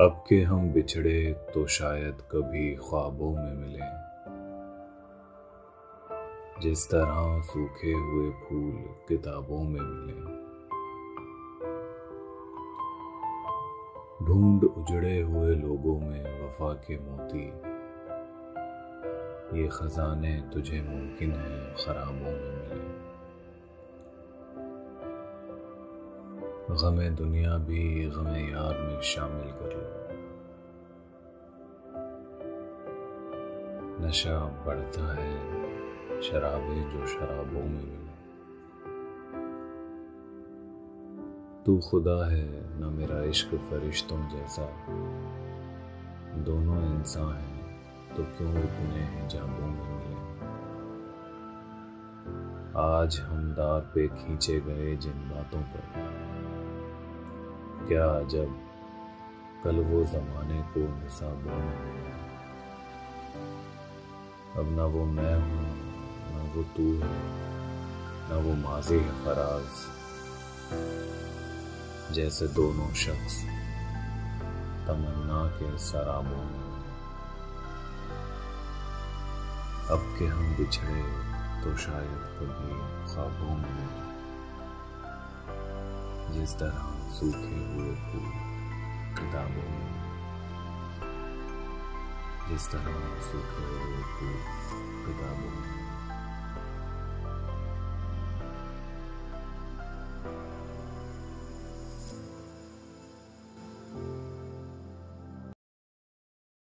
अब के हम बिछड़े तो शायद कभी ख्वाबों में मिले। जिस तरह सूखे हुए फूल किताबों में मिले। ढूंढ उजड़े हुए लोगों में वफा के मोती। ये खजाने तुझे मुमकिन है, खराबों में मिले। गमे दुनिया भी, गमे यार में शामिल कर लो। नशा बढ़ता है, शराबें जो शराबों में मिले। तू खुदा है, ना मेरा इश्क फरिश्तों जैसा। दोनों इंसान हैं तो क्यों इतने हिजाबों में मिले? आज हम दार पे खींचे गए जिन बातों पर। क्या जब कल वो जमाने को मिला अब ना वो मैं हूँ, ना वो तू है, ना वो माजी है फराज। जैसे दोनों शख्स तमन्ना के शराबों में अब के हम बिछड़े तो शायद कभी ख्वाबों में। जिस तरह सूखे हुए फूल किताबों में। जिस तरह सूखे हुए फूल किताबों में।